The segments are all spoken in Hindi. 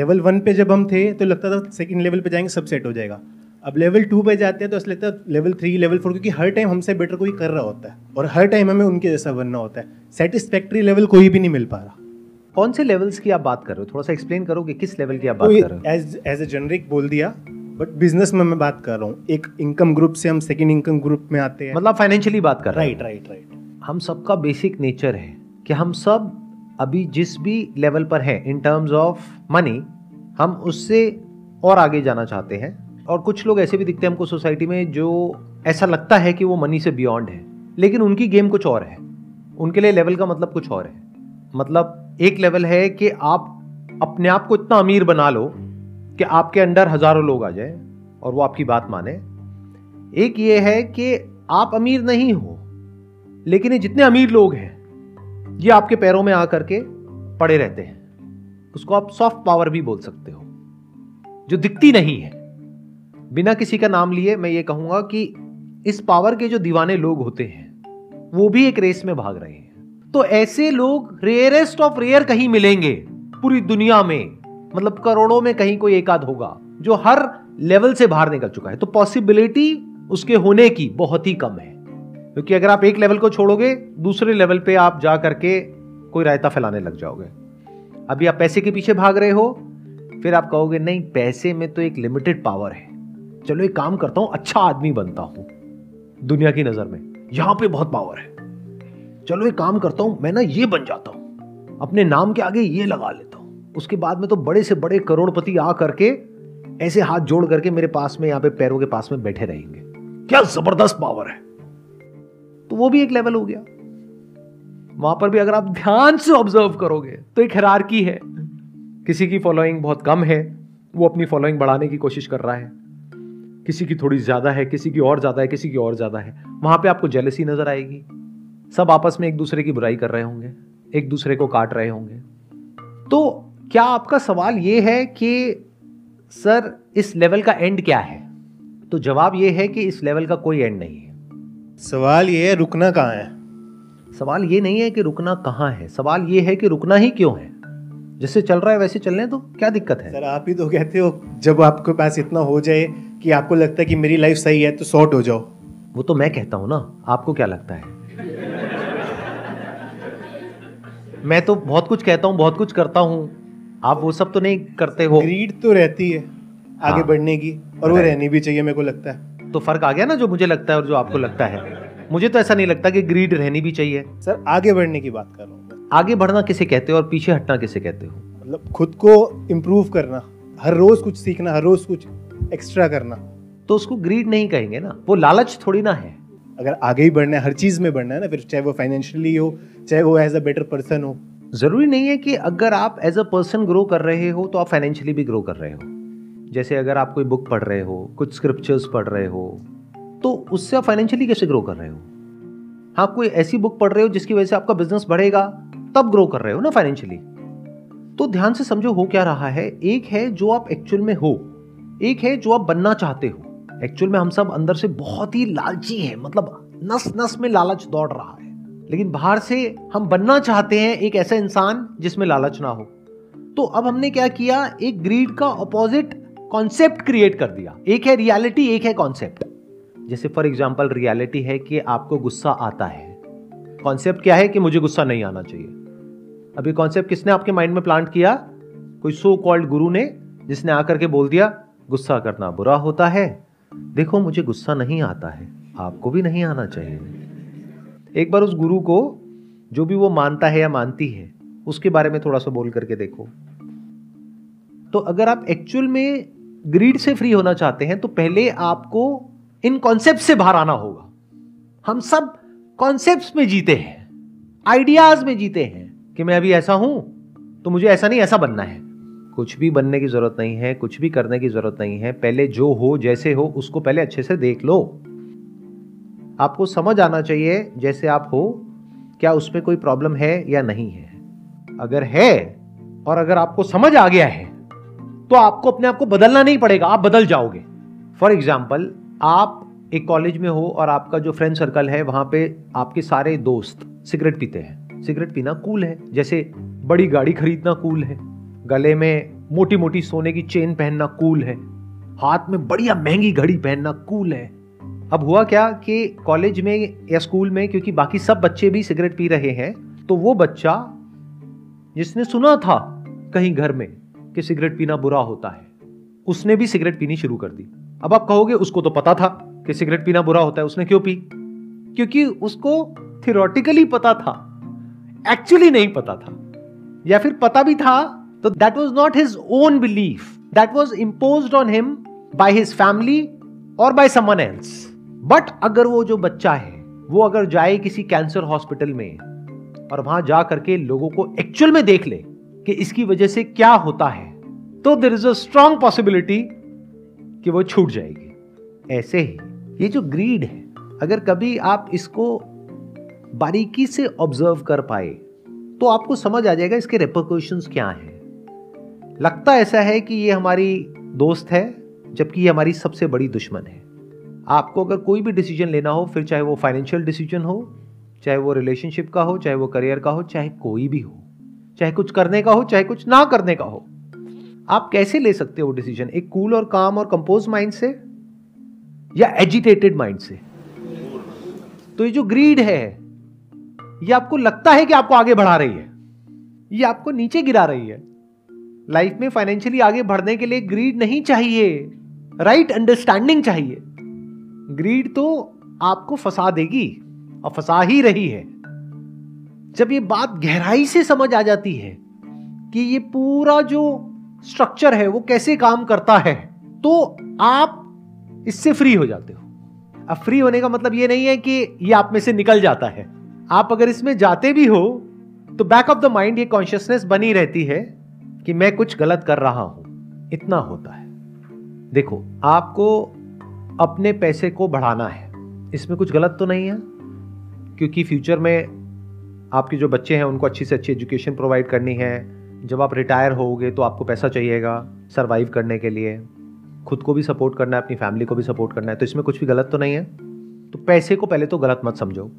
लेवल वन पे जब हम थे तो लगता था सेकंड लेवल पे जाएँगे सब सेट हो जाएगा। अब लेवल टू पे जाते हैं तो ऐसा लगता है लेवल थ्री लेवल फोर क्योंकि हर टाइम हमसे बेटर कोई कर रहा होता है। और हर टाइम हमें उनके जैसा बनना होता है। सेटिस्फैक्ट्री लेवल कोई भी नहीं मिल पा रहा। कौन से लेवल्स की आप बात कर रहे हो? थोड़ा सा एक्सप्लेन करोगे किस लेवल की आप बात कर रहे हो। एज एज ए जनरिक बोल दिया बट बिज़नेस में मैं बात कर रहा हूँ। एक इनकम ग्रुप से हम सेकंड इनकम ग्रुप में आते हैं। मतलब फाइनेंशियली बात कर राइट राइट राइट हम सबका बेसिक नेचर है कि हम सब अभी जिस भी लेवल पर है इन टर्म्स ऑफ़ मनी हम उससे और आगे जाना चाहते हैं। और कुछ लोग ऐसे भी दिखते हैं हमको सोसाइटी में जो ऐसा लगता है कि वो मनी से बियॉन्ड है। लेकिन उनकी गेम कुछ और है। उनके लिए लेवल का मतलब कुछ और है। मतलब एक लेवल है कि आप अपने आप को इतना अमीर बना लो कि आपके अंडर हज़ारों लोग आ जाए और वो आपकी बात माने। एक ये है कि आप अमीर नहीं हो, लेकिन ये जितने अमीर लोग हैं, ये आपके पैरों में आकर के पड़े रहते हैं। उसको आप सॉफ्ट पावर भी बोल सकते हो, जो दिखती नहीं है। बिना किसी का नाम लिए मैं ये कहूँगा कि इस पावर के जो दीवाने लोग होते हैं, वो भी एक रेस में भाग रहे हैं। तो ऐसे लोग रेयरेस्ट ऑफ़ रेयर कहीं मिलेंगे, पूरी दुनिया में मतलब करोड़ों में कहीं कोई एक आध होगा, जो हर लेवल से बाहर निकल चुका है। तो पॉसिबिलिटी उसके होने की बहुत ही कम है। क्योंकि अगर आप एक लेवल को छोड़ोगे, दूसरे लेवल पे आप जा करके कोई रायता फैलाने लग जाओगे। अभी आप पैसे के पीछे भाग रहे हो? फिर आप कहोगे, नहीं, पैसे में तो एक लिमिटेड पावर है। चलो एक काम करता हूँ अच्छा आदमी बनता हूँ, दुनिया की नज़र में। यहाँ पे बहुत पावर है। चलो एक काम करता हूँ, मैं ना ये बन जाता हूँ। अपने नाम के आगे ये लगा लेता हूँ। उसके बाद में तो बड़े से बड़े करोड़पति आ करके, ऐसे हाथ जोड़ करके मेरे पास में, यहाँ पे पैरों के पास में बैठे रहेंगे। क्या ज़बरदस्त पावर है। तो वो भी एक लेवल हो गया। वहाँ पर भी अगर आप ध्यान से ऑब्ज़र्व करोगे तो एक हरारकी है। किसी की फॉलोइंग बहुत कम है, वो अपनी फॉलोइंग बढ़ाने की कोशिश कर रहा है। किसी की थोड़ी ज़्यादा है, किसी की और ज़्यादा है, किसी की और ज़्यादा है। वहाँ पे आपको जेलसी नज़र आएगी। सब आपस में एक दूसरे की बुराई कर रहे होंगे एक दूसरे को काट रहे होंगे। तो क्या आपका सवाल ये है कि, सर, इस लेवल का एंड क्या है? तो जवाब ये है कि इस लेवल का कोई एंड नहीं है। सवाल ये है, रुकना कहाँ है? सवाल ये नहीं है कि रुकना कहाँ है सवाल ये है कि रुकना ही क्यों है? जैसे चल रहा है वैसे चलने तो क्या दिक्कत है? सर आप ही तो कहते हो जब आपके पास इतना हो जाए कि आपको लगता है कि मेरी लाइफ सही है तो सॉर्ट हो जाओ। वो तो मैं कहता हूँ ना आपको क्या लगता है? मैं तो बहुत कुछ कहता हूँ बहुत कुछ करता हूँ। आप वो सब तो नहीं करते हो। ग्रीड तो रहती है आगे हाँ। बढ़ने की और वो रहनी भी चाहिए मेरे को लगता है। तो फ़र्क आ गया ना जो मुझे लगता है और जो आपको लगता है? मुझे तो ऐसा नहीं लगता कि ग्रीड रहनी भी चाहिए। सर आगे बढ़ने की बात कर रहा हूँ आगे बढ़ना किसे कहते हो और पीछे हटना किसे कहते हो? मतलब खुद को इम्प्रूव करना हर रोज कुछ सीखना हर रोज कुछ एक्स्ट्रा करना। तो उसको ग्रीड नहीं कहेंगे ना? वो लालच थोड़ी ना है। अगर आगे ही बढ़ना है हर चीज़ में बढ़ना है ना फिर चाहे वो फाइनेंशियली हो चाहे वो एज अ बेटर पर्सन हो। ज़रूरी नहीं है कि अगर आप एज अ पर्सन ग्रो कर रहे हो तो आप फाइनेंशियली भी ग्रो कर रहे हो। जैसे अगर आप कोई बुक पढ़ रहे हो कुछ स्क्रिप्चर्स पढ़ रहे हो तो उससे आप फाइनेंशियली कैसे ग्रो कर रहे हो? हाँ कोई ऐसी बुक पढ़ रहे हो जिसकी वजह से आपका बिज़नेस बढ़ेगा, तब ग्रो कर रहे हो ना फाइनेंशियली तो ध्यान से समझो हो क्या रहा है। एक है जो आप एक्चुअल में हो, एक है जो आप बनना चाहते हो। एक्चुअल में हम सब अंदर से बहुत ही लालची हैं मतलब नस नस में लालच दौड़ रहा है। लेकिन बाहर से हम बनना चाहते हैं एक ऐसा इंसान जिसमें लालच ना हो। तो अब हमने क्या किया? एक ग्रीड का ऑपोजिट कॉन्सेप्ट क्रिएट कर दिया। एक है रियलिटी एक है कॉन्सेप्ट जैसे फॉर एग्ज़ाम्पल रियलिटी है कि आपको गुस्सा आता है। कॉन्सेप्ट क्या है कि मुझे गुस्सा नहीं आना चाहिए? अभी कॉन्सेप्ट किसने आपके माइंड में प्लांट किया? कोई सो कॉल्ड गुरु ने, जिसने आकर के बोल दिया, गुस्सा करना बुरा होता है। देखो, मुझे गुस्सा नहीं आता है। आपको भी नहीं आना चाहिए। एक बार उस गुरु को, जो भी वो मानता है या मानती है, उसके बारे में थोड़ा सा बोल करके देखो। तो अगर आप एक्चुअल में ग्रीड से फ्री होना चाहते हैं तो पहले आपको इन कॉन्सेप्ट से बाहर आना होगा। हम सब कॉन्सेप्ट में जीते हैं आइडियाज़ में जीते हैं कि मैं अभी ऐसा हूँ तो मुझे ऐसा नहीं, ऐसा बनना है। कुछ भी बनने की ज़रूरत नहीं है, कुछ भी करने की ज़रूरत नहीं है, पहले जो हो, जैसे हो, उसको पहले अच्छे से देख लो। आपको समझ आना चाहिए, जैसे आप हो, क्या उसमें कोई प्रॉब्लम है या नहीं है। अगर है, और अगर आपको समझ आ गया है तो आपको अपने आप को बदलना नहीं पड़ेगा, आप बदल जाओगे। फॉर एग्ज़ाम्पल आप एक कॉलेज में हो और आपका जो फ्रेंड सर्कल है, वहाँ पे आपके सारे दोस्त सिगरेट पीते हैं। सिगरेट पीना कूल है। जैसे बड़ी गाड़ी खरीदना कूल है। गले में मोटी मोटी सोने की चेन पहनना कूल है। हाथ में बढ़िया महँगी घड़ी पहनना कूल है। अब हुआ क्या कि कॉलेज में या स्कूल में, क्योंकि बाकी सब बच्चे भी सिगरेट पी रहे हैं तो वो बच्चा जिसने सुना था कहीं घर में कि सिगरेट पीना बुरा होता है, उसने भी सिगरेट पीनी शुरू कर दी। अब आप कहोगे, उसको तो पता था कि सिगरेट पीना बुरा होता है, उसने क्यों पी? क्योंकि उसको थियोरटिकली पता था एक्चुअली नहीं पता था। या फिर पता भी था तो that was not his own belief that was impose on him by his family और बाय समन एल्स बट अगर वो जो बच्चा है, वो अगर जाए किसी कैंसर हॉस्पिटल में और वहाँ जा करके लोगों को एक्चुअल में देख ले कि इसकी वजह से क्या होता है तो there is a strong possibility कि वो छूट जाएगी। ऐसे ही, ये जो ग्रीड है, अगर कभी आप इसको बारीकी से ऑब्ज़र्व कर पाए तो आपको समझ आ जाएगा इसके रेपोकॉशंस क्या हैं। लगता ऐसा है कि ये हमारी दोस्त है, जबकि ये हमारी सबसे बड़ी दुश्मन है। आपको अगर कोई भी डिसीज़न लेना हो, फिर चाहे वो फाइनेंशियल डिसीज़न हो, चाहे वो रिलेशनशिप का हो, चाहे वो करियर का हो, चाहे कोई भी हो, चाहे कुछ करने का हो, चाहे कुछ ना करने का हो आप कैसे ले सकते हो डिसीज़न एक कूल और काम और कंपोज माइंड से या एजिटेटेड माइंड से? तो ये जो ग्रीड है, ये आपको लगता है कि आपको आगे बढ़ा रही है। ये आपको नीचे गिरा रही है। लाइफ में फाइनेंशियली आगे बढ़ने के लिए ग्रीड नहीं चाहिए। राइट अंडरस्टैंडिंग चाहिए। ग्रीड तो आपको फंसा देगी और फंसा ही रही है। जब ये बात गहराई से समझ आ जाती है कि ये पूरा जो स्ट्रक्चर है, वो कैसे काम करता है तो आप इससे फ्री हो जाते हो। अब फ्री होने का मतलब ये नहीं है कि ये आप में से निकल जाता है। आप अगर इसमें जाते भी हो तो बैक ऑफ़ द माइंड ये कॉन्शियसनेस बनी रहती है कि मैं कुछ गलत कर रहा हूँ। इतना होता है। देखो, आपको अपने पैसे को बढ़ाना है। इसमें कुछ गलत तो नहीं है, क्योंकि फ्यूचर में आपके जो बच्चे हैं, उनको अच्छी से अच्छी एजुकेशन प्रोवाइड करनी है। जब आप रिटायर होगे तो आपको पैसा चाहिएगा सर्वाइव करने के लिए। खुद को भी सपोर्ट करना है, अपनी फैमिली को भी सपोर्ट करना है। तो इसमें कुछ भी गलत तो नहीं है। तो पैसे को पहले तो गलत मत समझो।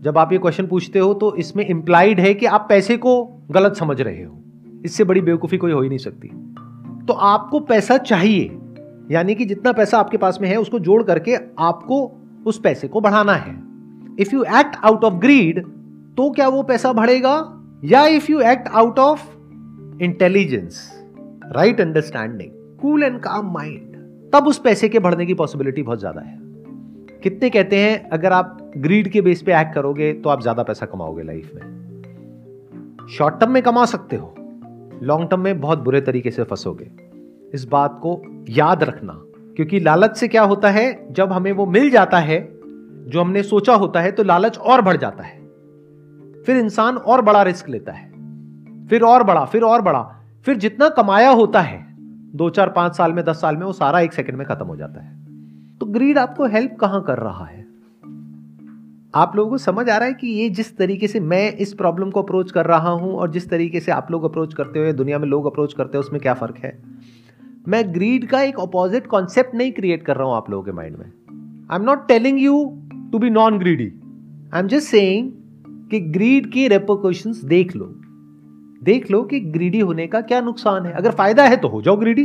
जब आप ये क्वेश्चन पूछते हो तो इसमें इंप्लाइड है कि आप पैसे को गलत समझ रहे हो। इससे बड़ी बेवकूफ़ी कोई हो ही नहीं सकती। तो आपको पैसा चाहिए। यानी कि जितना पैसा आपके पास में है, उसको जोड़ करके आपको उस पैसे को बढ़ाना है। If you act out of greed तो क्या वो पैसा बढ़ेगा? या if you act out of intelligence right understanding cool and calm mind तब उस पैसे के बढ़ने की पॉसिबिलिटी बहुत ज़्यादा है। कितने कहते हैं, अगर आप ग्रीड के बेस पे एक्ट करोगे तो आप ज़्यादा पैसा कमाओगे लाइफ में। शॉर्ट टर्म में कमा सकते हो लॉन्ग टर्म में बहुत बुरे तरीके से फंसोगे। इस बात को याद रखना, क्योंकि लालच से क्या होता है, जब हमें वो मिल जाता है, जो हमने सोचा होता है तो लालच और बढ़ जाता है। फिर इंसान और बड़ा रिस्क लेता है। फिर और बड़ा, फिर और बड़ा, फिर जितना कमाया होता है, दो चार, पाँच साल में, दस साल में, वो सारा एक सेकंड में खत्म हो जाता है। तो ग्रीड आपको हेल्प कहाँ कर रहा है? आप लोगों को समझ आ रहा है कि ये जिस तरीके से मैं इस प्रॉब्लम को अप्रोच कर रहा हूँ और जिस तरीके से आप लोग अप्रोच करते हो दुनिया में लोग अप्रोच करते हो, उसमें क्या फ़र्क है? मैं ग्रीड का एक अपोजिट कॉन्सेप्ट नहीं क्रिएट कर रहा हूँ आप लोगों के माइंड में। I am not telling you to be non greedy I am just saying कि ग्रीड की रेपोकॉशंस देख लो। देख लो कि ग्रीडी होने का क्या नुकसान है। अगर फ़ायदा है तो हो जाओ ग्रीडी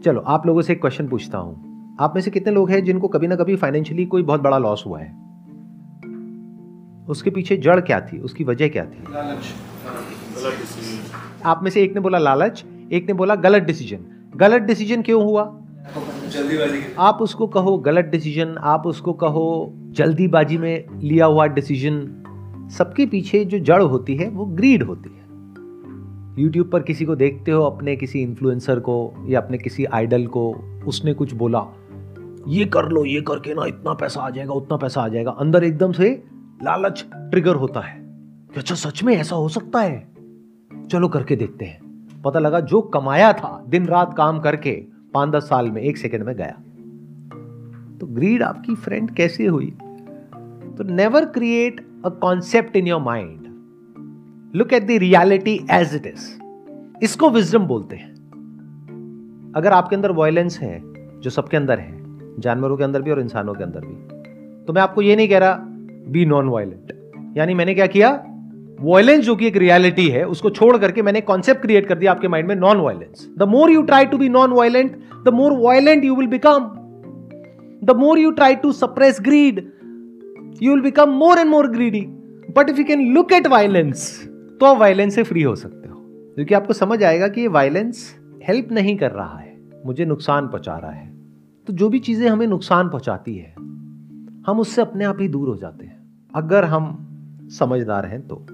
चलो आप लोगों से एक क्वेश्चन पूछता हूँ। आप में से कितने लोग हैं जिनको कभी ना कभी फाइनेंशियली कोई बहुत बड़ा लॉस हुआ है? उसके पीछे जड़ क्या थी? उसकी वजह क्या थी? आप में से एक ने बोला लालच एक ने बोला गलत डिसीज़न गलत डिसीज़न क्यों हुआ? आप उसको कहो गलत डिसीज़न आप उसको कहो जल्दीबाजी में लिया हुआ डिसीज़न सबके पीछे जो जड़ होती है, वो ग्रीड होती है। यूट्यूब पर किसी को देखते हो, अपने किसी इन्फ्लुएंसर को या अपने किसी आइडल को, उसने कुछ बोला, ये कर लो, ये करके ना इतना पैसा आ जाएगा, उतना पैसा आ जाएगा। अंदर एकदम से लालच ट्रिगर होता है। अच्छा सच में ऐसा हो सकता है? चलो करके देखते हैं। पता लगा जो कमाया था, दिन रात काम करके, पाँच दस साल में, एक सेकंड में गया। तो ग्रीड आपकी फ्रेंड कैसे हुई? तो never create a concept in your mind look at the reality as it is इसको विजडम बोलते हैं। अगर आपके अंदर वायलेंस है, जो सबके अंदर है, जानवरों के अंदर भी और इंसानों के अंदर भी तो मैं आपको ये नहीं कह रहा बी नॉन वायलेंट यानी मैंने क्या किया? वायलेंस जो कि एक रियलिटी है, उसको छोड़ करके मैंने कॉन्सेप्ट क्रिएट कर दिया आपके माइंड में non violence the more you try to be non violent the more violent you will become the more you try to suppress greed you will become more and more greedy but if you can look at violence तो आप वायलेंस से फ्री हो सकते हो। क्योंकि आपको समझ आएगा कि ये वायलेंस हेल्प नहीं कर रहा है, मुझे नुकसान पहुँचा रहा है। तो जो भी चीज़ें हमें नुकसान पहुंचाती है, हम उससे अपने आप ही दूर हो जाते हैं। अगर हम समझदार हैं तो।